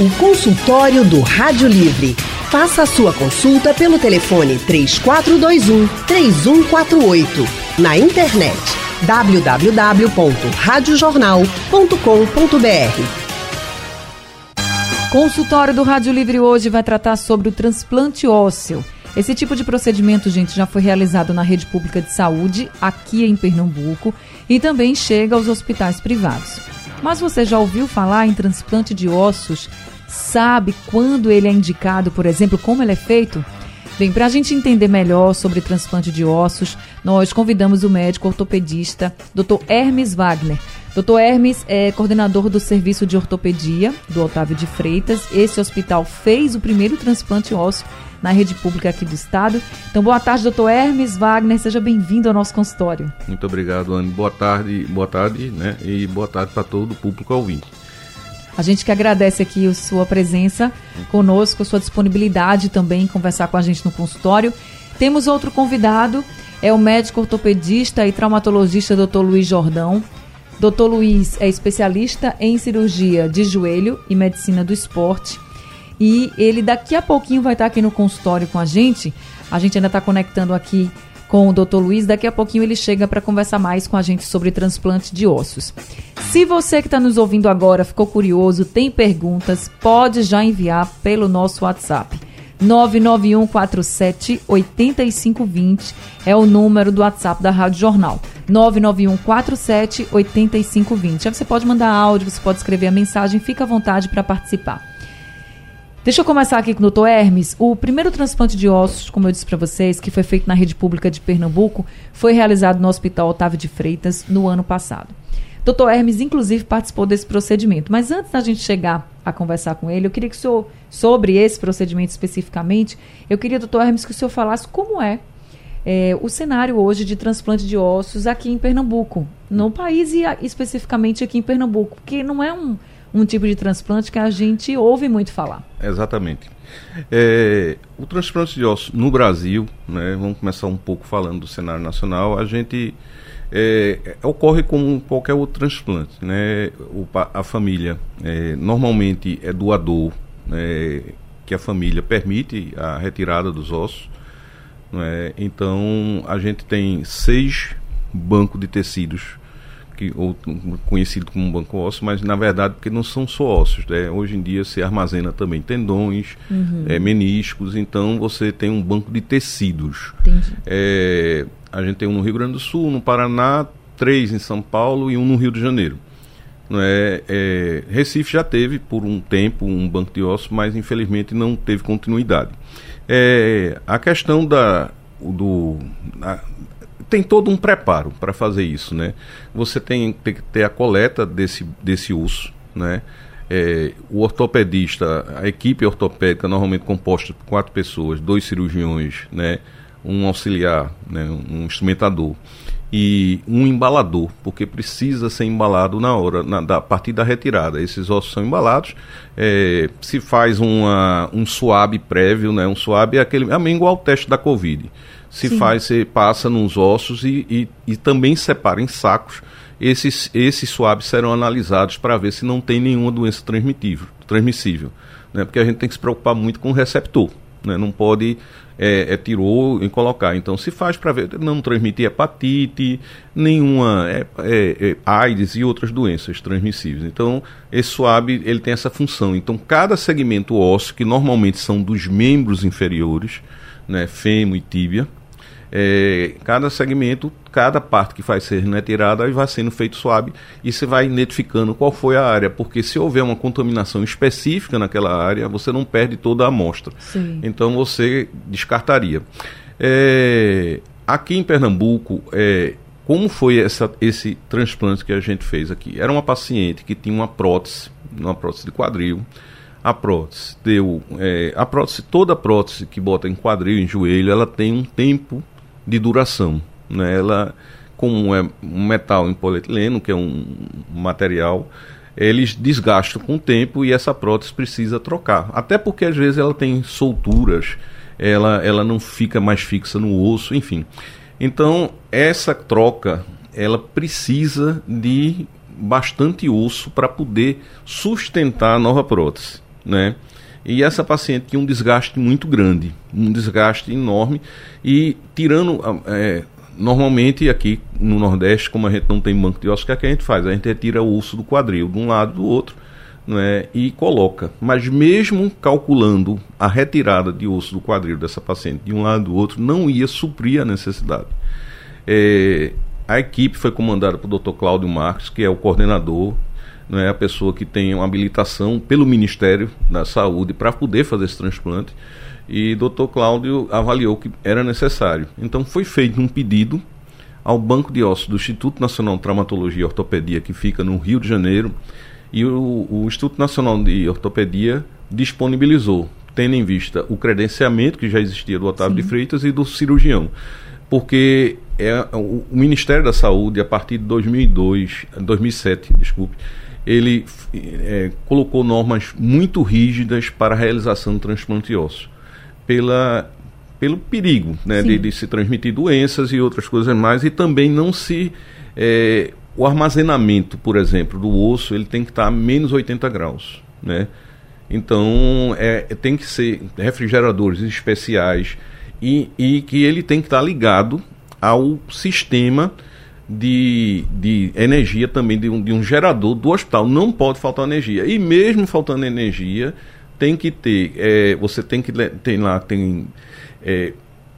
O consultório do Rádio Livre. Faça a sua consulta pelo telefone 3421 3148. Na internet www.radiojornal.com.br. Consultório do Rádio Livre hoje vai tratar sobre o transplante ósseo. Esse tipo de procedimento, gente, já foi realizado na rede pública de saúde aqui em Pernambuco e também chega aos hospitais privados. Mas você já ouviu falar em transplante de ossos sabe quando ele é indicado, por exemplo, como ele é feito? Bem, para a gente entender melhor sobre transplante de ossos, nós convidamos o médico ortopedista Dr. Hermes Wagner. Dr. Hermes é coordenador do serviço de ortopedia do Otávio de Freitas. Esse hospital fez o primeiro transplante ósseo na rede pública aqui do estado. Então, boa tarde, doutor Hermes Wagner, seja bem-vindo ao nosso consultório. Muito obrigado, Anne. Boa tarde, boa tarde, né? E boa tarde para todo o público ouvinte. A gente que agradece aqui a sua presença conosco, a sua disponibilidade também em conversar com a gente no consultório. Temos outro convidado, é o médico ortopedista e traumatologista Dr. Luiz Jordão. Dr. Luiz é especialista em cirurgia de joelho e medicina do esporte. E ele daqui a pouquinho vai estar aqui no consultório com a gente. A gente ainda está conectando aqui com o Dr. Luiz. Daqui a pouquinho ele chega para conversar mais com a gente sobre transplante de ossos. Se você que está nos ouvindo agora ficou curioso, tem perguntas, pode já enviar pelo nosso WhatsApp. 99147 8520 é o número do WhatsApp da Rádio Jornal. 99147 8520. Aí você pode mandar áudio, você pode escrever a mensagem, fica à vontade para participar. Deixa eu começar aqui com o doutor Hermes. O primeiro transplante de ossos, como eu disse para vocês, que foi feito na rede pública de Pernambuco, foi realizado no Hospital Otávio de Freitas no ano passado. Doutor Hermes, inclusive, participou desse procedimento. Mas antes da gente chegar a conversar com ele, eu queria que o senhor, sobre esse procedimento especificamente, eu queria, doutor Hermes, que o senhor falasse como é, é o cenário hoje de transplante de ossos aqui em Pernambuco, no país e especificamente aqui em Pernambuco, porque não é um um tipo de transplante que a gente ouve muito falar. Exatamente. É, o transplante de ossos no Brasil, né, vamos começar um pouco falando do cenário nacional, a gente é, ocorre como qualquer outro transplante. Né, o, a família é, normalmente é doador, né, que a família permite a retirada dos ossos. Né, então a gente tem seis bancos de tecidos que, ou conhecido como banco ósseo, mas na verdade porque não são só ossos. Né? Hoje em dia se armazena também tendões, uhum. é, meniscos, então você tem um banco de tecidos. É, a gente tem um no Rio Grande do Sul, no Paraná, três em São Paulo e um no Rio de Janeiro. É, é, Recife já teve por um tempo um banco de ossos, mas infelizmente não teve continuidade. É, a questão da, do, tem todo um preparo para fazer isso, né? Você tem, tem, que ter a coleta desse, desse uso, né? É, o ortopedista, a equipe ortopédica normalmente composta por quatro pessoas, dois cirurgiões, né? Um auxiliar, né? um instrumentador e um embalador, porque precisa ser embalado na hora, na, da, a partir da retirada. Esses ossos são embalados, é, se faz uma, um suave prévio, né? Um suave é aquele, é igual ao teste da Covid se Sim. faz, você passa nos ossos e, e, e, também separa em sacos. Esses, esses suaves serão analisados para ver se não tem nenhuma doença transmissível. Né? Porque a gente tem que se preocupar muito com o receptor. Né? Não pode é, é tirou e colocar. Então se faz para não transmitir hepatite, nenhuma é, é, é, AIDS e outras doenças transmissíveis. Então esse suave ele tem essa função. Então cada segmento ósseo, que normalmente são dos membros inferiores, né, fêmur e tíbia, é, cada segmento, cada parte que vai ser retirada, vai sendo feito suave e você vai identificando qual foi a área, porque se houver uma contaminação específica naquela área, você não perde toda a amostra. Sim. Então você descartaria. É, aqui em Pernambuco, é, como foi essa, esse transplante que a gente fez aqui? Era uma paciente que tinha uma prótese, uma prótese de quadril, a prótese deu é, a prótese toda prótese que bota em quadril em joelho ela tem um tempo de duração. Né? Ela, como é um metal em polietileno, que é um material, eles desgastam com o tempo e essa prótese precisa trocar. Até porque às vezes ela tem solturas, ela, ela não fica mais fixa no osso, enfim. Então, essa troca, ela precisa de bastante osso para poder sustentar a nova prótese. né? E essa paciente tinha um desgaste muito grande, um desgaste enorme. E tirando, é, normalmente aqui no Nordeste, como a gente não tem banco de ossos, o que, é que a gente faz? A gente retira o osso do quadril de um lado do outro né, e coloca. Mas mesmo calculando a retirada de osso do quadril dessa paciente de um lado do outro, não ia suprir a necessidade. É, a equipe foi comandada por Dr. Cláudio Marques, que é o coordenador não é a pessoa que tem uma habilitação pelo Ministério da Saúde para poder fazer esse transplante. E Dr. Cláudio avaliou que era necessário. Então foi feito um pedido ao Banco de Ossos do Instituto Nacional de Traumatologia e Ortopedia, que fica no Rio de Janeiro, e o, o Instituto Nacional de Ortopedia disponibilizou, tendo em vista o credenciamento que já existia do Otávio Sim. de Freitas e do cirurgião. Porque é, o, o Ministério da Saúde, a partir de 2002, 2007, desculpe, ele é, colocou normas muito rígidas para a realização do transplante ósseo, pela, pelo perigo né, de, de, se transmitir doenças e outras coisas mais, e também não se. É, o armazenamento, por exemplo, do osso, ele tem que estar a menos 80 graus. Né? Então, é, tem que ser refrigeradores especiais e, e que ele tem que estar ligado ao sistema de, de energia também de um, de um gerador do hospital. Não pode faltar energia. E mesmo faltando energia, tem que ter. É, você tem que tem lá tem é,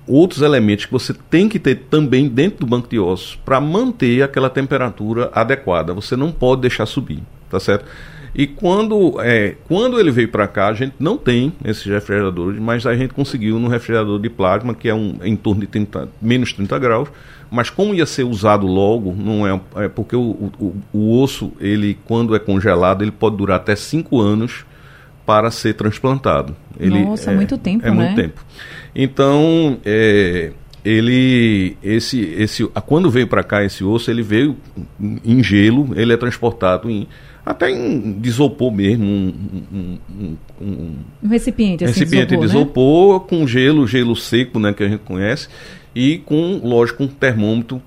outros elementos que você tem que ter também dentro do banco de ossos para manter aquela temperatura adequada. Você não pode deixar subir, tá certo? E quando, é, quando ele veio para cá, a gente não tem esses refrigeradores, mas a gente conseguiu no refrigerador de plasma, que é um, em torno de 30, menos 30 graus, mas como ia ser usado logo, não é, é porque o, o, o, osso, ele quando é congelado, ele pode durar até 5 anos para ser transplantado. Ele, Nossa, é muito tempo, é né? muito tempo. Então, é, ele esse esse quando veio para cá esse osso, ele veio em gelo, ele é transportado em até em de isopor mesmo, um, um, um, um recipiente, assim, recipiente de isopor, de isopor né? com gelo, gelo seco, né, que a gente conhece, e com, lógico, um termômetro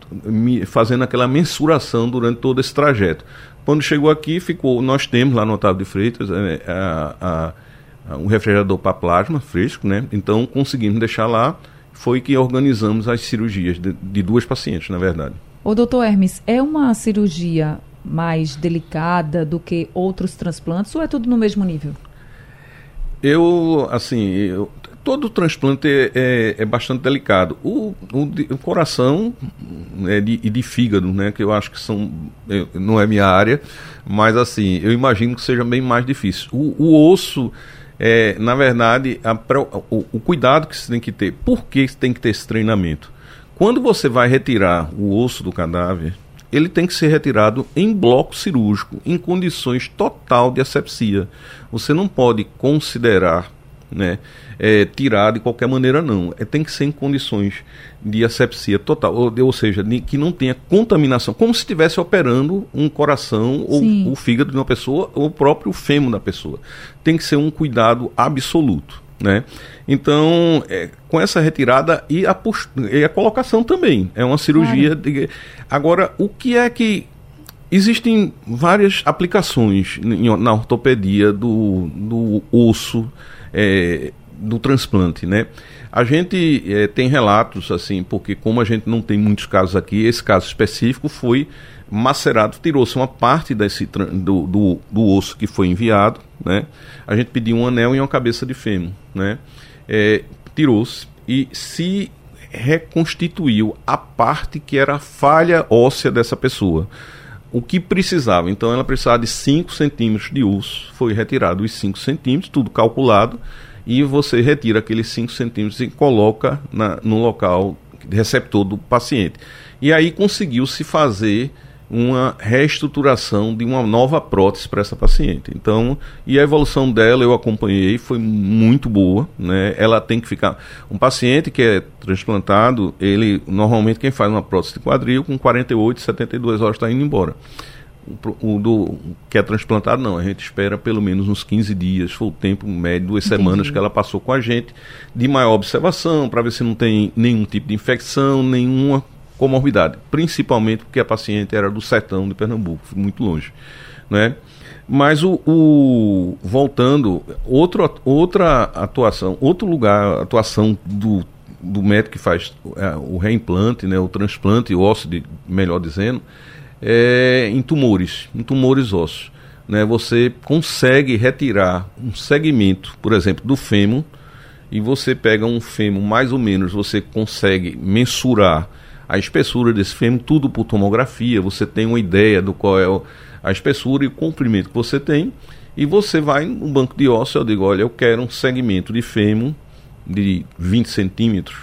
fazendo aquela mensuração durante todo esse trajeto. Quando chegou aqui, ficou, nós temos lá no Otávio de Freitas é, a, a, a, um refrigerador para plasma fresco, né? Então conseguimos deixar lá. Foi que organizamos as cirurgias de, de duas pacientes, na verdade. O doutor Hermes, é uma cirurgia mais delicada do que outros transplantes ou é tudo no mesmo nível? Eu, assim, eu, todo transplante é, é, é, bastante delicado. O, o, o coração né, de, e de fígado, né, que eu acho que são, não é minha área, mas assim, eu imagino que seja bem mais difícil. O, o osso, é, na verdade, a, o, o cuidado que se tem que ter. Por que tem que ter esse treinamento? Quando você vai retirar o osso do cadáver, ele tem que ser retirado em bloco cirúrgico, em condições total de asepsia. Você não pode considerar né, é, tirar de qualquer maneira, não. É, tem que ser em condições de asepsia total, ou, ou seja, de, que não tenha contaminação, como se estivesse operando um coração ou o fígado de uma pessoa ou o próprio fêmur da pessoa. Tem que ser um cuidado absoluto. Né? Então, é, com essa retirada e a, e a colocação também. É uma cirurgia. Claro. De... Agora, o que é que. Existem várias aplicações na ortopedia do, do osso, é, do transplante, né? A gente é, tem relatos, assim, porque como a gente não tem muitos casos aqui, esse caso específico foi macerado, tirou-se uma parte desse, do, do, do, osso que foi enviado, né? A gente pediu um anel e uma cabeça de fêmur, né? É, tirou-se e se reconstituiu a parte que era a falha óssea dessa pessoa. O que precisava, então ela precisava de 5 centímetros de osso, foi retirado os 5 centímetros, tudo calculado, e você retira aqueles 5 centímetros e coloca na, no local receptor do paciente. E aí conseguiu-se fazer uma reestruturação de uma nova prótese para essa paciente. Então, e a evolução dela eu acompanhei, foi muito boa, né? Ela tem que ficar um paciente que é transplantado, ele normalmente quem faz uma prótese de quadril com 48, 72 horas está indo embora. O, o do que é transplantado não, a gente espera pelo menos uns 15 dias, foi o tempo médio, duas Entendi. semanas que ela passou com a gente, de maior observação, para ver se não tem nenhum tipo de infecção, nenhuma comorbidade, principalmente porque a paciente era do sertão de Pernambuco, muito longe, né? Mas o, o, voltando, outro, outra atuação, outro lugar, atuação do, do médico que faz é, o reimplante, né, o transplante ósseo, de, melhor dizendo, é em tumores, em tumores ósseos. Né, você consegue retirar um segmento, por exemplo, do fêmur, e você pega um fêmur mais ou menos, você consegue mensurar a espessura desse fêmur, tudo por tomografia, você tem uma ideia do qual é a espessura e o comprimento que você tem, e você vai no banco de ossos, eu digo, olha, eu quero um segmento de fêmur de 20 centímetros,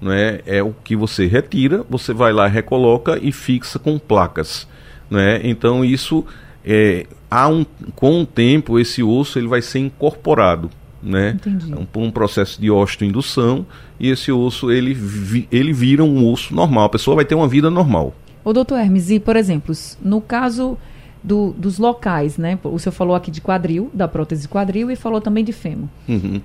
né? é o que você retira, você vai lá, recoloca e fixa com placas. Né? Então isso, é, há um, com o tempo, esse osso ele vai ser incorporado né? Entendi. Um, por um processo de osteoindução e esse osso ele, vi, ele vira um osso normal. A pessoa vai ter uma vida normal. O doutor Hermes, e por exemplo, no caso do, dos locais, né? O senhor falou aqui de quadril, da prótese quadril e falou também de fêmur. Uhum.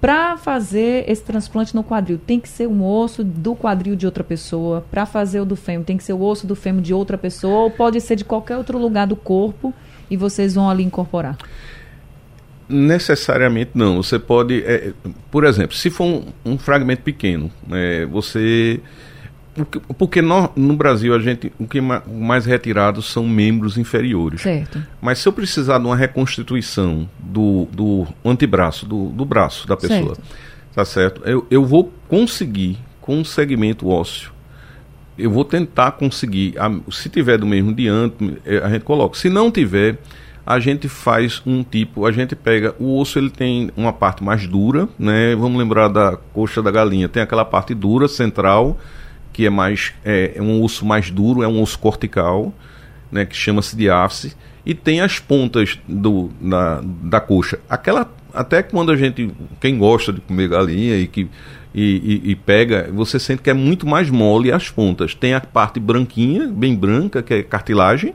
Para fazer esse transplante no quadril, tem que ser um osso do quadril de outra pessoa. Para fazer o do fêmur, tem que ser o osso do fêmur de outra pessoa. Ou pode ser de qualquer outro lugar do corpo e vocês vão ali incorporar. Necessariamente não. Você pode, é, por exemplo, se for um, um fragmento pequeno, é, você porque, porque no, no, Brasil a gente o que ma, mais retirado são membros inferiores. Certo. Mas se eu precisar de uma reconstituição do, do antebraço, do, do braço da pessoa, certo. tá certo? Eu, eu vou conseguir com um segmento ósseo. Eu vou tentar conseguir, a, se tiver do mesmo diâmetro, é, a gente coloca. Se não tiver, a gente faz um tipo, a gente pega o osso, ele tem uma parte mais dura, né? Vamos lembrar da coxa da galinha, tem aquela parte dura central, que é mais é, é um osso mais duro, é um osso cortical, né, que chama-se diáfise, e tem as pontas do, da, da coxa. Aquela até quando a gente, quem gosta de comer galinha e que e, e, e, pega, você sente que é muito mais mole as pontas. Tem a parte branquinha, bem branca, que é cartilagem,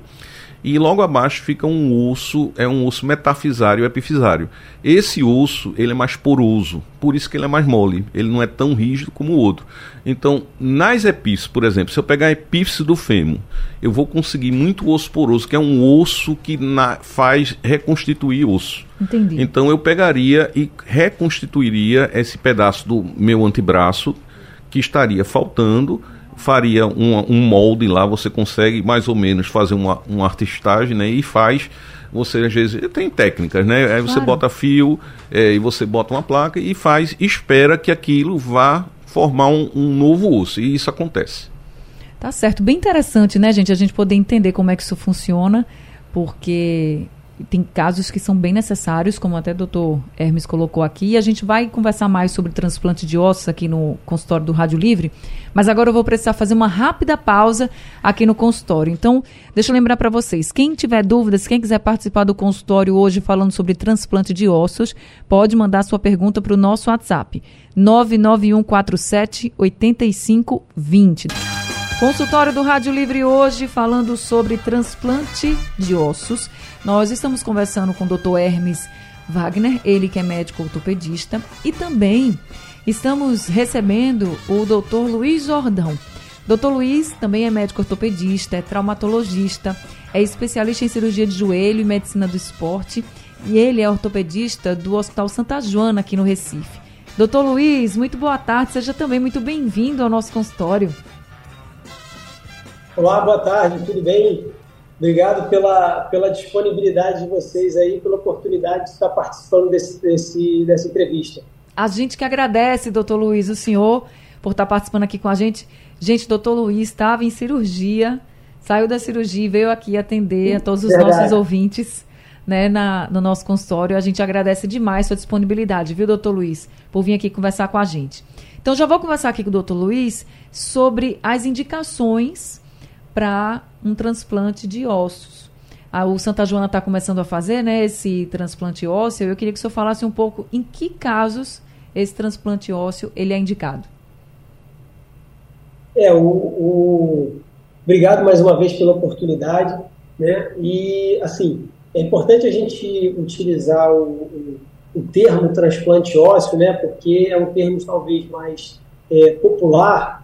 e logo abaixo fica um osso, é um osso metafisário epifisário. Esse osso, ele é mais poroso, por isso que ele é mais mole, ele não é tão rígido como o outro. Então, nas epífises, por exemplo, se eu pegar a epífice do fêmur, eu vou conseguir muito osso poroso, que é um osso que na, faz reconstituir osso. Entendi. Então eu pegaria e reconstituiria esse pedaço do meu antebraço que estaria faltando faria um, um molde lá, você consegue mais ou menos fazer uma, uma artistagem, né? E faz você às vezes tem técnicas, né? Aí claro. você bota fio é, e você bota uma placa e faz, espera que aquilo vá formar um, um, novo osso e isso acontece. Tá certo, bem interessante, né, gente? A gente poder entender como é que isso funciona, porque tem casos que são bem necessários, como até o doutor Hermes colocou aqui. E a gente vai conversar mais sobre transplante de ossos aqui no consultório do Rádio Livre. Mas agora eu vou precisar fazer uma rápida pausa aqui no consultório. Então, deixa eu lembrar para vocês: quem tiver dúvidas, quem quiser participar do consultório hoje falando sobre transplante de ossos, pode mandar sua pergunta para o nosso WhatsApp: 99147 8520. Consultório do Rádio Livre hoje falando sobre transplante de ossos. Nós estamos conversando com o Dr. Hermes Wagner, ele que é médico ortopedista, e também estamos recebendo o Dr. Luiz Jordão. Dr. Luiz também é médico ortopedista, é traumatologista, é especialista em cirurgia de joelho e medicina do esporte, e ele é ortopedista do Hospital Santa Joana aqui no Recife. Doutor Luiz, muito boa tarde, seja também muito bem-vindo ao nosso consultório. Olá, boa tarde, tudo bem? Obrigado pela, pela disponibilidade de vocês aí, pela oportunidade de estar participando desse, desse, dessa entrevista. A gente que agradece, doutor Luiz, o senhor, por estar participando aqui com a gente. Gente, doutor Luiz estava em cirurgia, saiu da cirurgia e veio aqui atender a todos os Verdade. nossos ouvintes né, na, no nosso consultório. A gente agradece demais sua disponibilidade, viu, doutor Luiz, por vir aqui conversar com a gente. Então, já vou conversar aqui com o doutor Luiz sobre as indicações para um transplante de ossos. O Santa Joana está começando a fazer né, esse transplante ósseo. Eu queria que o senhor falasse um pouco em que casos esse transplante ósseo ele é indicado. É, o, o... obrigado mais uma vez pela oportunidade. Né? E, assim, é importante a gente utilizar o, o, o termo transplante ósseo, né? porque é um termo talvez mais é, popular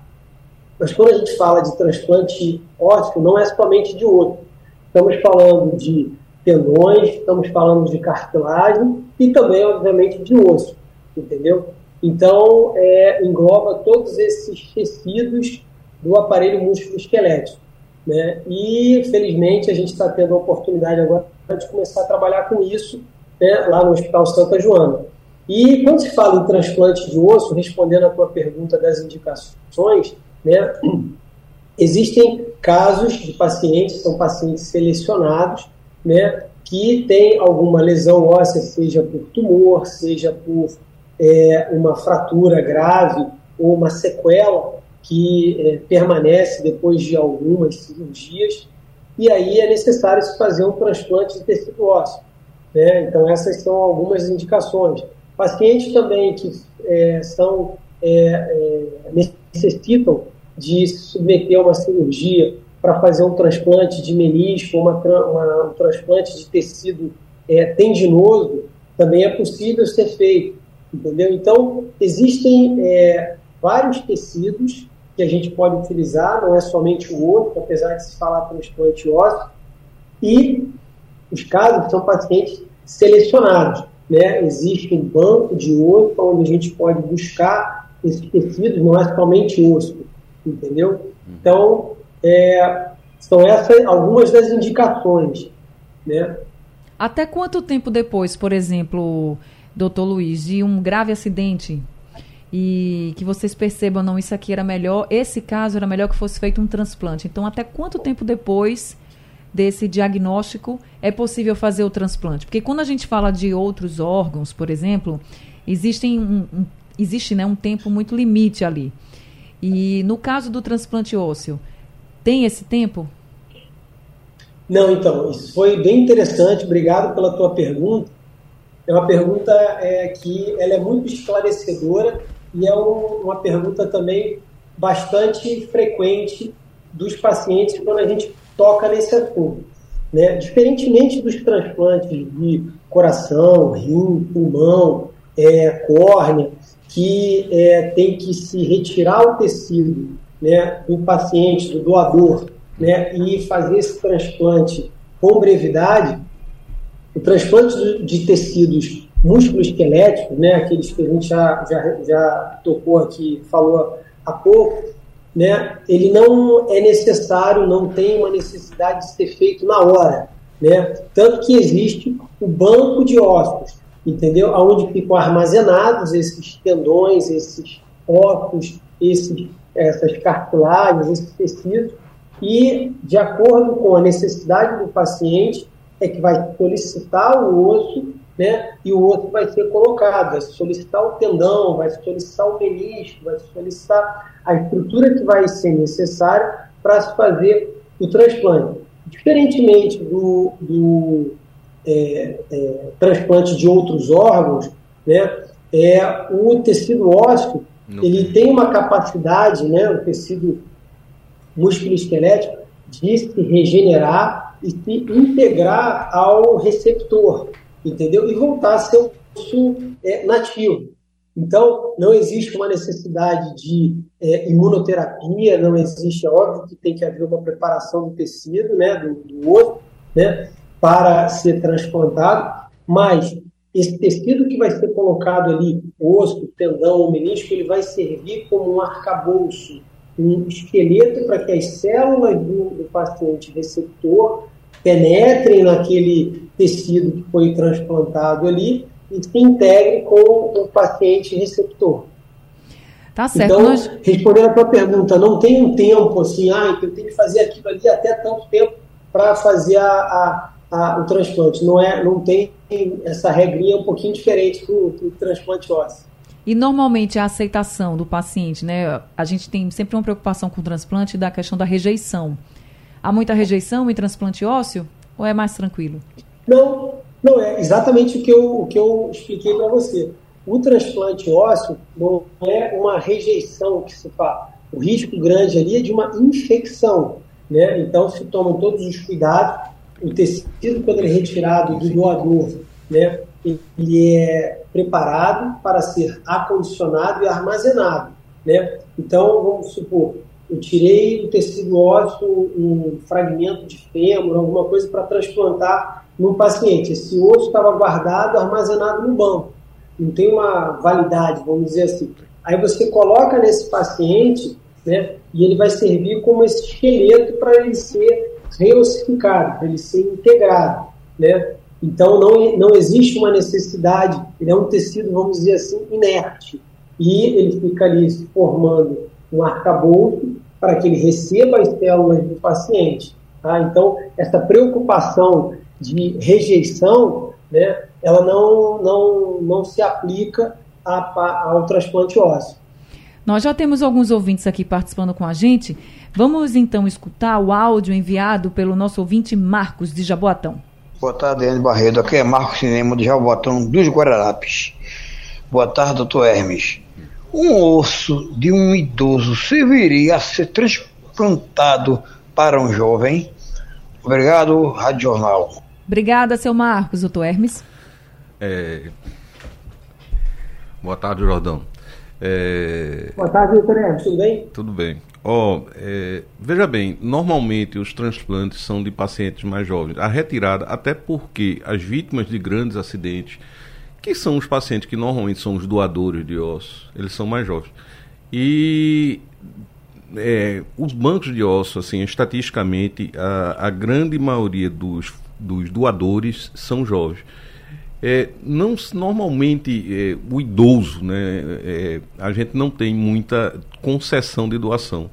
mas quando a gente fala de transplante ósseo, não é somente de outro. Estamos falando de tendões, estamos falando de cartilagem e também, obviamente, de osso, entendeu? Então, é, engloba todos esses tecidos do aparelho músculo-esquelético. Né? E, felizmente, a gente está tendo a oportunidade agora de começar a trabalhar com isso né, lá no Hospital Santa Joana. E quando se fala em transplante de osso, respondendo a tua pergunta das indicações, né, existem casos de pacientes, são pacientes selecionados, né, que têm alguma lesão óssea, seja por tumor, seja por é, uma fratura grave ou uma sequela que é, permanece depois de algumas cirurgias, e aí é necessário se fazer um transplante de tecido ósseo. Né? Então, essas são algumas indicações. Pacientes também que é, são, é, é, necessitam de se submeter a uma cirurgia para fazer um transplante de menisco, uma, uma, um transplante de tecido é, tendinoso, também é possível ser feito, entendeu? Então, existem é, vários tecidos que a gente pode utilizar, não é somente o osso, apesar de se falar transplante ósseo, e os casos são pacientes selecionados. Né? Existe um banco de osso onde a gente pode buscar esses tecidos, não é somente osso, entendeu? Então, é, são essas algumas das indicações, né? Até quanto tempo depois, por exemplo, doutor Luiz, de um grave acidente e que vocês percebam, não, isso aqui era melhor, esse caso era melhor que fosse feito um transplante. Então, até quanto tempo depois desse diagnóstico é possível fazer o transplante? Porque quando a gente fala de outros órgãos, por exemplo, existem um, um, existe né, um tempo muito limite ali. E no caso do transplante ósseo, tem esse tempo? Não, então, isso foi bem interessante, obrigado pela tua pergunta. É uma pergunta é, que ela é muito esclarecedora e é um, uma pergunta também bastante frequente dos pacientes quando a gente toca nesse assunto. Né? Diferentemente dos transplantes de coração, rim, pulmão, é, córnea, que é, tem que se retirar o tecido né, do paciente, do doador, né, e fazer esse transplante com brevidade, o transplante de tecidos músculo-esqueléticos, né, aqueles que a gente já, já, já tocou aqui, falou há pouco, né, ele não é necessário, não tem uma necessidade de ser feito na hora. Né? Tanto que existe o banco de ossos, entendeu? Onde ficam armazenados esses tendões, esses ossos, esses, essas cartilagens, esses tecidos, e de acordo com a necessidade do paciente, é que vai solicitar o osso, né? E o osso vai ser colocado, vai solicitar o tendão, vai solicitar o menisco, vai solicitar a estrutura que vai ser necessária para se fazer o transplante. Diferentemente do, do é, é, transplante de outros órgãos, né, é, o tecido ósseo ele tem uma capacidade, né, o tecido músculo-esquelético, de se regenerar e se integrar ao receptor, entendeu? E voltar a ser um osso é, nativo. Então, não existe uma necessidade de é, imunoterapia, não existe, é óbvio que tem que haver uma preparação do tecido, né, do, do osso, né, para ser transplantado, mas esse tecido que vai ser colocado ali, osso, tendão, menisco, ele vai servir como um arcabouço, um esqueleto para que as células do, do paciente receptor penetrem naquele tecido que foi transplantado ali e se integre com o paciente receptor. Tá certo. Então, nós... respondendo a tua pergunta, não tem um tempo assim, ah, eu tenho que fazer aquilo ali até tanto tempo para fazer a, a, a, o transplante. Não, é, não tem essa regrinha um pouquinho diferente do, do transplante ósseo. E normalmente a aceitação do paciente, né? A gente tem sempre uma preocupação com o transplante da questão da rejeição. Há muita rejeição em transplante ósseo ou é mais tranquilo? Não, não, é exatamente o que eu, o que eu expliquei para você. O transplante ósseo não é uma rejeição que se faz. O risco grande ali é de uma infecção. Né? Então, se tomam todos os cuidados. O tecido, quando ele é retirado do doador, né, ele é preparado para ser acondicionado e armazenado. Né? Então, vamos supor, eu tirei do tecido ósseo um fragmento de fêmur, alguma coisa para transplantar no paciente. Esse osso estava guardado, armazenado no banco. Não tem uma validade, vamos dizer assim. Aí você coloca nesse paciente, né, e ele vai servir como esse esqueleto para ele ser reossificado, para ele ser integrado, né? Então não, não existe uma necessidade, ele é um tecido, vamos dizer assim, inerte. E ele fica ali formando um arcabouço para que ele receba as células do paciente. Tá? Então, essa preocupação de rejeição, né, ela não, não, não se aplica a, ao transplante ósseo. Nós já temos alguns ouvintes aqui participando com a gente. Vamos então escutar o áudio enviado pelo nosso ouvinte Marcos de Jaboatão. Boa tarde, Ana Barreto. Aqui é Marcos Cinema de Jaboatão dos Guararapes. Boa tarde, doutor Hermes. Um osso de um idoso serviria a ser transplantado para um jovem? Obrigado, Rádio Jornal. Obrigada, seu Marcos. Doutor Hermes. É... Boa tarde, Jordão. É... Boa tarde, Hermes. Tudo bem? Tudo bem. Oh, é, veja bem, normalmente os transplantes são de pacientes mais jovens. A retirada, até porque as vítimas de grandes acidentes que são os pacientes que normalmente são os doadores de ossos, eles são mais jovens. E é, os bancos de ossos, assim, estatisticamente, a, a grande maioria dos, dos doadores são jovens. É, não normalmente é, o idoso, né, é, a gente não tem muita concessão de doação,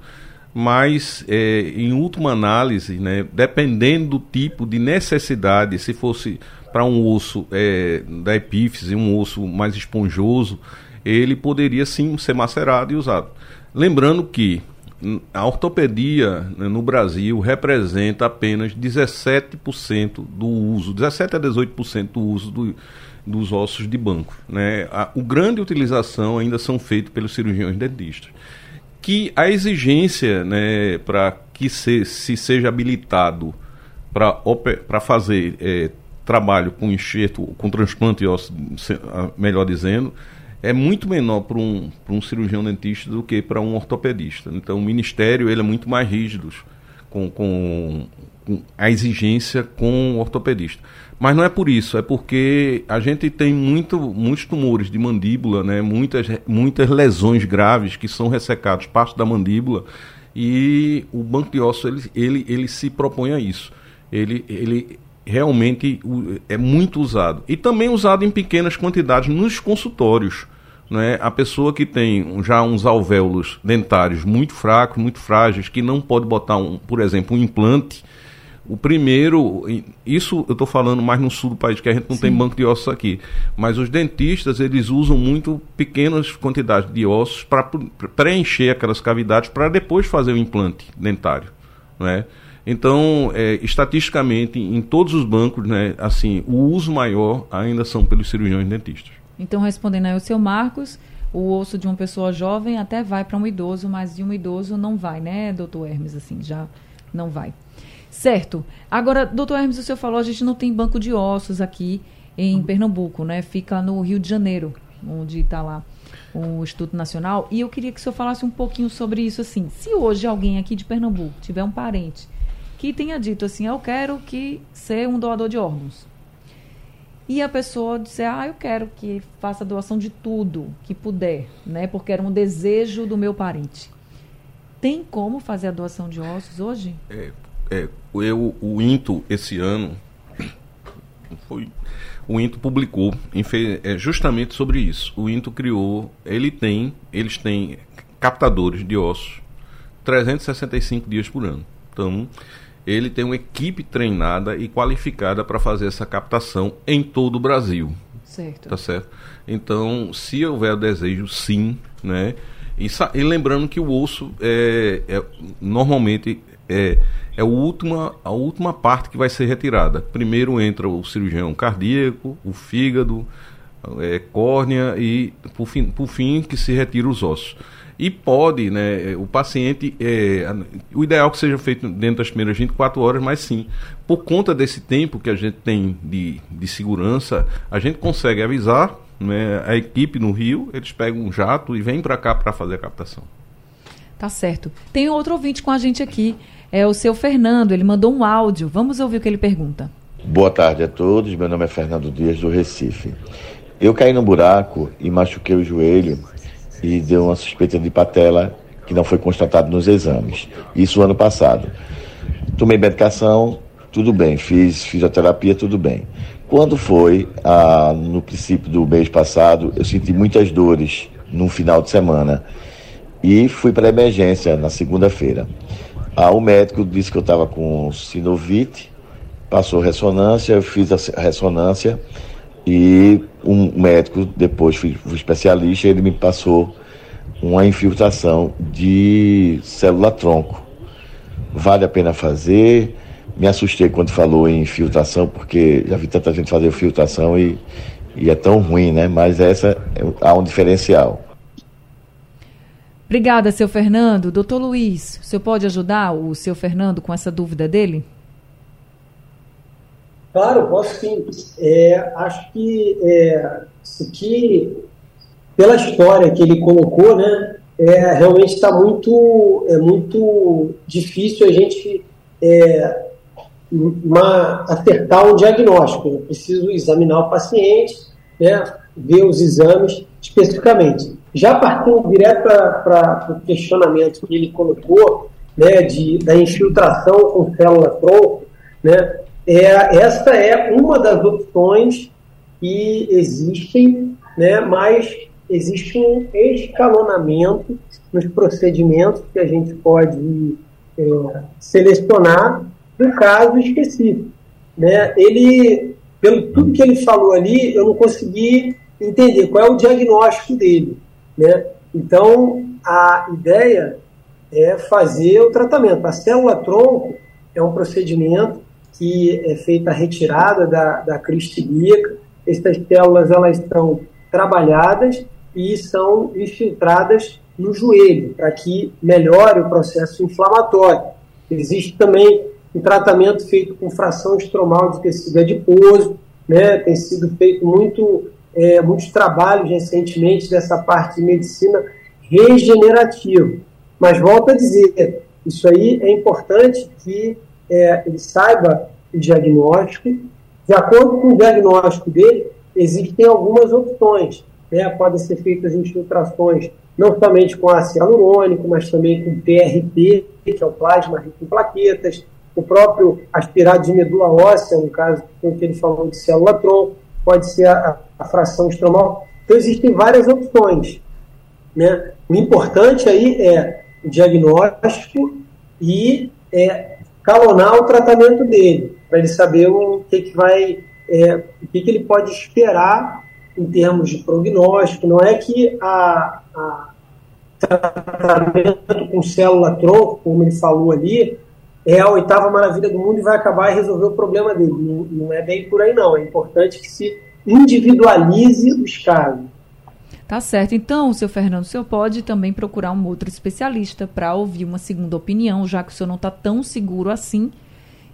mas é, em última análise, né, dependendo do tipo de necessidade, se fosse para um osso é, da epífise, um osso mais esponjoso, ele poderia sim ser macerado e usado. Lembrando que a ortopedia né, no Brasil representa apenas 17% do uso, 17 a 18% do uso do, dos ossos de banco. Né? A, o grande utilização ainda são feitos pelos cirurgiões dentistas. Que a exigência né, para que se, se seja habilitado para fazer é, trabalho com enxerto, com transplante ósseo, melhor dizendo, é muito menor para um, um cirurgião dentista do que para um ortopedista. Então, o ministério ele é muito mais rígido com, com, com, a exigência com o ortopedista. Mas não é por isso, é porque a gente tem muito, muitos tumores de mandíbula, né? muitas, muitas lesões graves que são ressecados parte da mandíbula e o banco de ossos ele, ele, ele se propõe a isso. Ele, ele realmente é muito usado. E também usado em pequenas quantidades nos consultórios. Né? A pessoa que tem já uns alvéolos dentários muito fracos, muito frágeis, que não pode botar, um, por exemplo, um implante. O primeiro, isso eu estou falando mais no sul do país, que a gente não Sim. tem banco de ossos aqui. Mas os dentistas, eles usam muito pequenas quantidades de ossos para preencher aquelas cavidades para depois fazer o implante dentário. Né? Então, é, estatisticamente, em todos os bancos, né, assim, o uso maior ainda são pelos cirurgiões dentistas. Então, respondendo aí o seu Marcos, o osso de uma pessoa jovem até vai para um idoso, mas de um idoso não vai, né, doutor Hermes, assim, já não vai. Certo. Agora, doutor Hermes, o senhor falou, a gente não tem banco de ossos aqui em Pernambuco, né? Fica no Rio de Janeiro, onde está lá o Instituto Nacional. E eu queria que o senhor falasse um pouquinho sobre isso, assim. Se hoje alguém aqui de Pernambuco tiver um parente que tenha dito assim, eu quero que ser um doador de órgãos. E a pessoa disser, ah, eu quero que faça doação de tudo que puder, né? Porque era um desejo do meu parente. Tem como fazer a doação de ossos hoje? É, é eu, o INTO esse ano foi o INTO publicou é, justamente sobre isso. O INTO criou, ele tem, eles têm captadores de ossos 365 dias por ano. Então, ele tem uma equipe treinada e qualificada para fazer essa captação em todo o Brasil. Certo. Tá certo? Então, se houver desejo, sim, né? E, e lembrando que o osso é, é normalmente é, é a, última, a última parte que vai ser retirada. Primeiro entra o cirurgião cardíaco, o fígado, é, córnea e, por fim, por fim, que se retira os ossos. E pode, né, o paciente, é, o ideal é que seja feito dentro das primeiras 24 horas, mas sim, por conta desse tempo que a gente tem de, de segurança, a gente consegue avisar né, a equipe no Rio, eles pegam um jato e vêm para cá para fazer a captação. Tá certo. Tem outro ouvinte com a gente aqui, é o seu Fernando, ele mandou um áudio. Vamos ouvir o que ele pergunta. Boa tarde a todos. Meu nome é Fernando Dias, do Recife. Eu caí no buraco e machuquei o joelho e deu uma suspeita de patela que não foi constatado nos exames. Isso ano passado. Tomei medicação, tudo bem. Fiz fisioterapia, tudo bem. Quando foi ah, no princípio do mês passado, eu senti muitas dores no final de semana e fui para emergência na segunda-feira. Ah, o médico disse que eu estava com sinovite, passou ressonância, eu fiz a ressonância e um médico, depois fui, fui especialista, ele me passou uma infiltração de célula-tronco. Vale a pena fazer. Me assustei quando falou em infiltração, porque já vi tanta gente fazer filtração e, e é tão ruim, né? Mas essa é, há um diferencial. Obrigada, seu Fernando. Doutor Luiz, o senhor pode ajudar o seu Fernando com essa dúvida dele? Claro, posso sim. É, acho que é, isso aqui, pela história que ele colocou, né, é, realmente está muito, é muito difícil a gente é, uma, acertar um diagnóstico. Eu preciso examinar o paciente, né, ver os exames especificamente. Já partindo direto para o questionamento que ele colocou, né, de, da infiltração com célula-tronco, né, é, essa é uma das opções que existem, né, mas existe um escalonamento nos procedimentos que a gente pode é, selecionar no caso específico. Né? Ele, pelo tudo que ele falou ali, eu não consegui entender qual é o diagnóstico dele. Né? Então, a ideia é fazer o tratamento. A célula-tronco é um procedimento que é feita a retirada da, da crista ilíaca. Essas células elas estão trabalhadas e são infiltradas no joelho, para que melhore o processo inflamatório. Existe também um tratamento feito com fração estromal de tecido adiposo, né? tem sido feito muito, é, muitos trabalhos recentemente dessa parte de medicina regenerativa. Mas volto a dizer, isso aí é importante que é, ele saiba o diagnóstico. De acordo com o diagnóstico dele, existem algumas opções. Né? Podem ser feitas infiltrações não somente com ácido hialurônico, mas também com PRP, que é o plasma rico em plaquetas, o próprio aspirado de medula óssea, no caso com que ele falou de célula-tronco, pode ser a, a, fração estromal. Então, existem várias opções. Né? O importante aí é o diagnóstico e é, calonar o tratamento dele, para ele saber o que, que vai, é, o que, que ele pode esperar em termos de prognóstico. Não é que a, a tratamento com célula-tronco, como ele falou ali, é a oitava maravilha do mundo e vai acabar e resolver o problema dele. Não, não é bem por aí, não. É importante que se individualize os casos. Tá certo. Então, seu Fernando, o senhor pode também procurar um outro especialista para ouvir uma segunda opinião, já que o senhor não está tão seguro assim.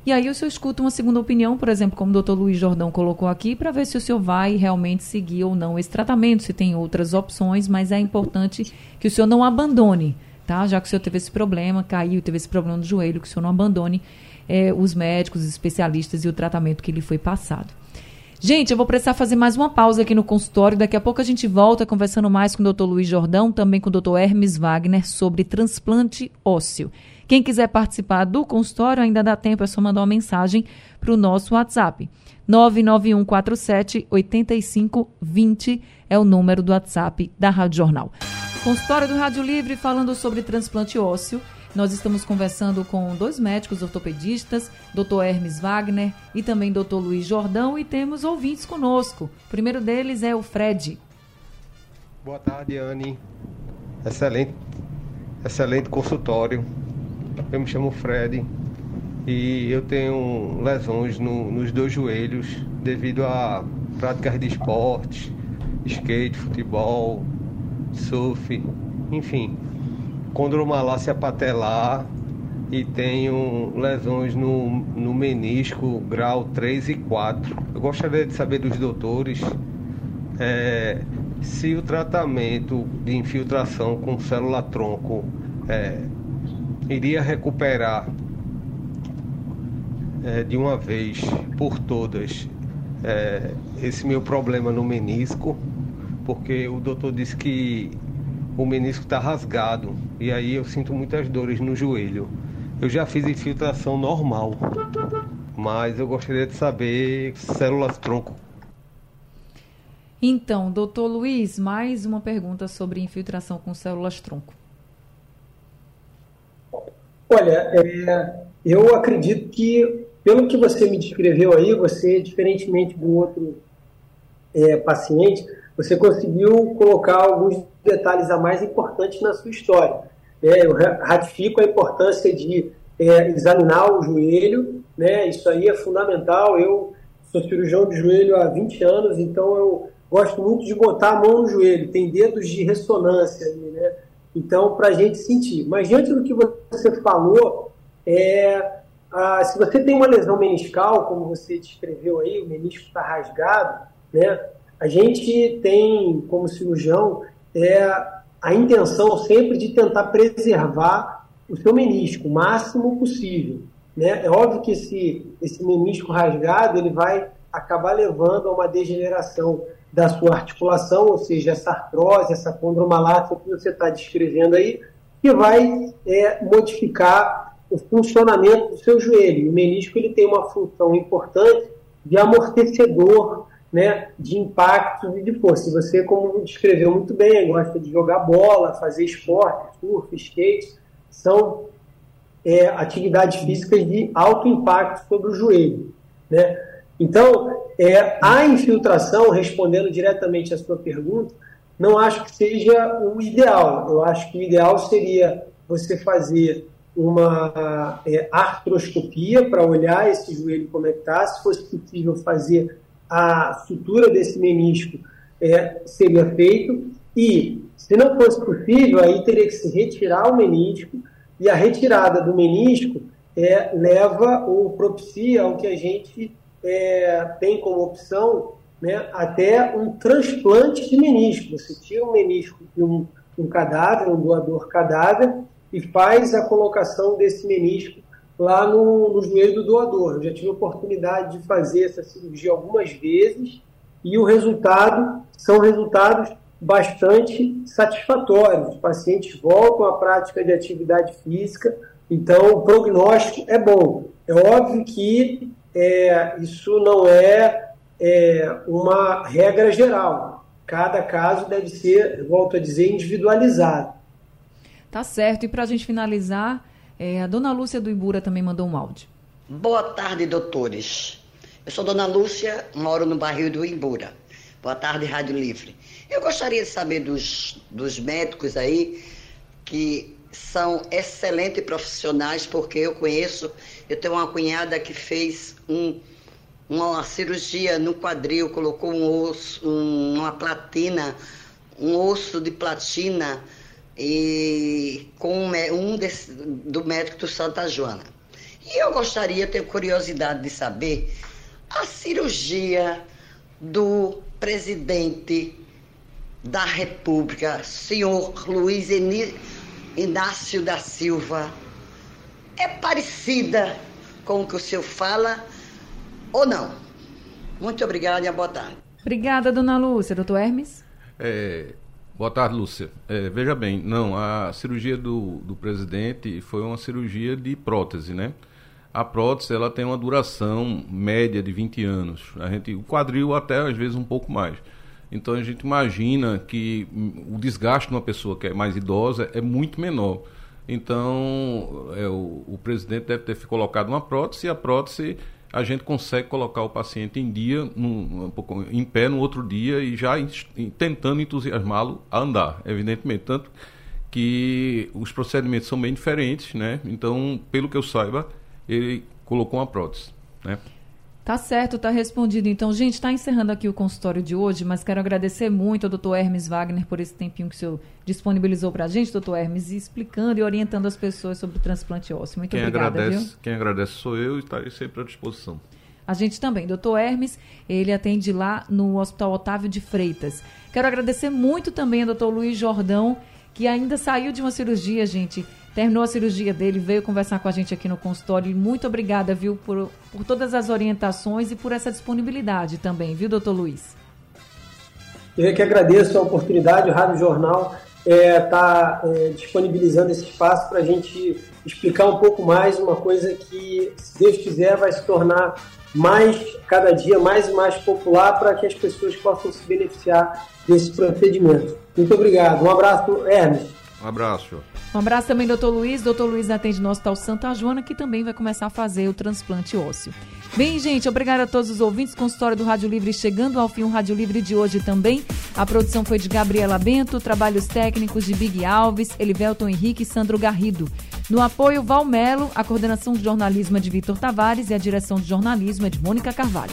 E aí o senhor escuta uma segunda opinião, por exemplo, como o doutor Luiz Jordão colocou aqui, para ver se o senhor vai realmente seguir ou não esse tratamento, se tem outras opções, mas é importante que o senhor não abandone, tá? Já que o senhor teve esse problema, caiu, teve esse problema no joelho, que o senhor não abandone é, os médicos, os especialistas e o tratamento que lhe foi passado. Gente, eu vou precisar fazer mais uma pausa aqui no consultório. Daqui a pouco a gente volta conversando mais com o doutor Luiz Jordão, também com o doutor Hermes Wagner, sobre transplante ósseo. Quem quiser participar do consultório, ainda dá tempo, é só mandar uma mensagem para o nosso WhatsApp. 99147 8520 é o número do WhatsApp da Rádio Jornal. Consultório do Rádio Livre falando sobre transplante ósseo. Nós estamos conversando com dois médicos ortopedistas, Dr. Hermes Wagner e também Dr. Luiz Jordão, e temos ouvintes conosco. O primeiro deles é o Fred. Boa tarde, Anne. Excelente, excelente consultório. Eu me chamo Fred e eu tenho lesões no, nos dois joelhos devido a práticas de esportes, skate, futebol, surf, enfim condromalácia patelar e tenho lesões no, no menisco grau 3 e 4. Eu gostaria de saber dos doutores é, se o tratamento de infiltração com célula-tronco é, iria recuperar é, de uma vez por todas é, esse meu problema no menisco, porque o doutor disse que o menisco está rasgado e aí eu sinto muitas dores no joelho. Eu já fiz infiltração normal, mas eu gostaria de saber células tronco. Então, doutor Luiz, mais uma pergunta sobre infiltração com células tronco. Olha, é, eu acredito que, pelo que você me descreveu aí, você, diferentemente do outro é, paciente, você conseguiu colocar alguns detalhes a mais importantes na sua história. É, eu ratifico a importância de é, examinar o joelho, né? Isso aí é fundamental. Eu sou cirurgião de joelho há 20 anos, então eu gosto muito de botar a mão no joelho. Tem dedos de ressonância ali, né? Então, para a gente sentir. Mas diante do que você falou, é, se você tem uma lesão meniscal, como você descreveu aí, o menisco está rasgado, né? A gente tem, como cirurgião, é, a intenção sempre de tentar preservar o seu menisco o máximo possível. Né? É óbvio que esse, esse menisco rasgado ele vai acabar levando a uma degeneração da sua articulação, ou seja, essa artrose, essa condromalácia que você está descrevendo aí, que vai é, modificar o funcionamento do seu joelho. O menisco ele tem uma função importante de amortecedor né, de impactos e de força. Se você, como descreveu muito bem, gosta de jogar bola, fazer esporte, surf, skate, são é, atividades físicas de alto impacto sobre o joelho. Né? Então, é, a infiltração, respondendo diretamente à sua pergunta, não acho que seja o ideal. Eu acho que o ideal seria você fazer uma é, artroscopia para olhar esse joelho como é que está, se fosse possível fazer a sutura desse menisco é, seria feito e se não fosse possível, aí teria que se retirar o menisco e a retirada do menisco é, leva ou propicia o que a gente é, tem como opção né, até um transplante de menisco. Você tira um menisco de um, um cadáver, um doador cadáver, e faz a colocação desse menisco lá no, no joelho do doador. Eu já tive a oportunidade de fazer essa cirurgia algumas vezes e o resultado são resultados bastante satisfatórios. Os pacientes voltam à prática de atividade física, então o prognóstico é bom. É óbvio que é, isso não é, é uma regra geral. Cada caso deve ser, volto a dizer, individualizado. Tá certo. E para a gente finalizar, é, a dona Lúcia do Ibura também mandou um áudio. Boa tarde, doutores. Eu sou dona Lúcia, moro no bairro do Ibura. Boa tarde, Rádio Livre. Eu gostaria de saber dos, dos médicos aí que são excelentes profissionais, porque eu conheço, eu tenho uma cunhada que fez um, uma cirurgia no quadril, colocou um osso, um, uma platina, um osso de platina e com um desse, do médico do Santa Joana. E eu gostaria, tenho curiosidade de saber a cirurgia do presidente da República, senhor Luiz Inácio da Silva, é parecida com o que o senhor fala ou não? Muito obrigada e boa tarde. Obrigada, dona Lúcia. Doutor Hermes? É, boa tarde, Lúcia. É, veja bem, não, a cirurgia do, do presidente foi uma cirurgia de prótese, né? A prótese ela tem uma duração média de 20 anos. A gente, o quadril até às vezes um pouco mais. Então a gente imagina que o desgaste de uma pessoa que é mais idosa é muito menor. Então é, o, o, presidente deve ter colocado uma prótese e a prótese a gente consegue colocar o paciente em dia, num, em pé no outro dia e já tentando entusiasmá-lo a andar, evidentemente. Tanto que os procedimentos são bem diferentes, né? Então, pelo que eu saiba, ele colocou uma prótese, né? Tá certo, tá respondido. Então, gente, está encerrando aqui o consultório de hoje, mas quero agradecer muito ao doutor Hermes Wagner por esse tempinho que o senhor disponibilizou para a gente, doutor Hermes, explicando e orientando as pessoas sobre o transplante ósseo. Muito quem obrigada, agradece, viu? Quem agradece sou eu e estarei sempre à disposição. A gente também. Doutor Hermes, ele atende lá no Hospital Otávio de Freitas. Quero agradecer muito também ao doutor Luiz Jordão, que ainda saiu de uma cirurgia, gente, terminou a cirurgia dele, veio conversar com a gente aqui no consultório. Muito obrigada, viu, por, por todas as orientações e por essa disponibilidade também, viu, doutor Luiz? Eu que agradeço a oportunidade, o Rádio Jornal está é, tá, é, disponibilizando esse espaço para a gente explicar um pouco mais uma coisa que, se Deus quiser, vai se tornar mais, cada dia mais e mais popular para que as pessoas possam se beneficiar desse procedimento. Muito obrigado. Um abraço, Hermes. Um abraço. Um abraço também, doutor Luiz. Doutor Luiz atende no Hospital Santa Joana, que também vai começar a fazer o transplante ósseo. Bem, gente, obrigado a todos os ouvintes. Consultório do Rádio Livre chegando ao fim o Rádio Livre de hoje também. A produção foi de Gabriela Bento, trabalhos técnicos de Big Alves, Elivelton Henrique e Sandro Garrido. No apoio, Valmelo, a coordenação de jornalismo é de Vitor Tavares e a direção de jornalismo é de Mônica Carvalho.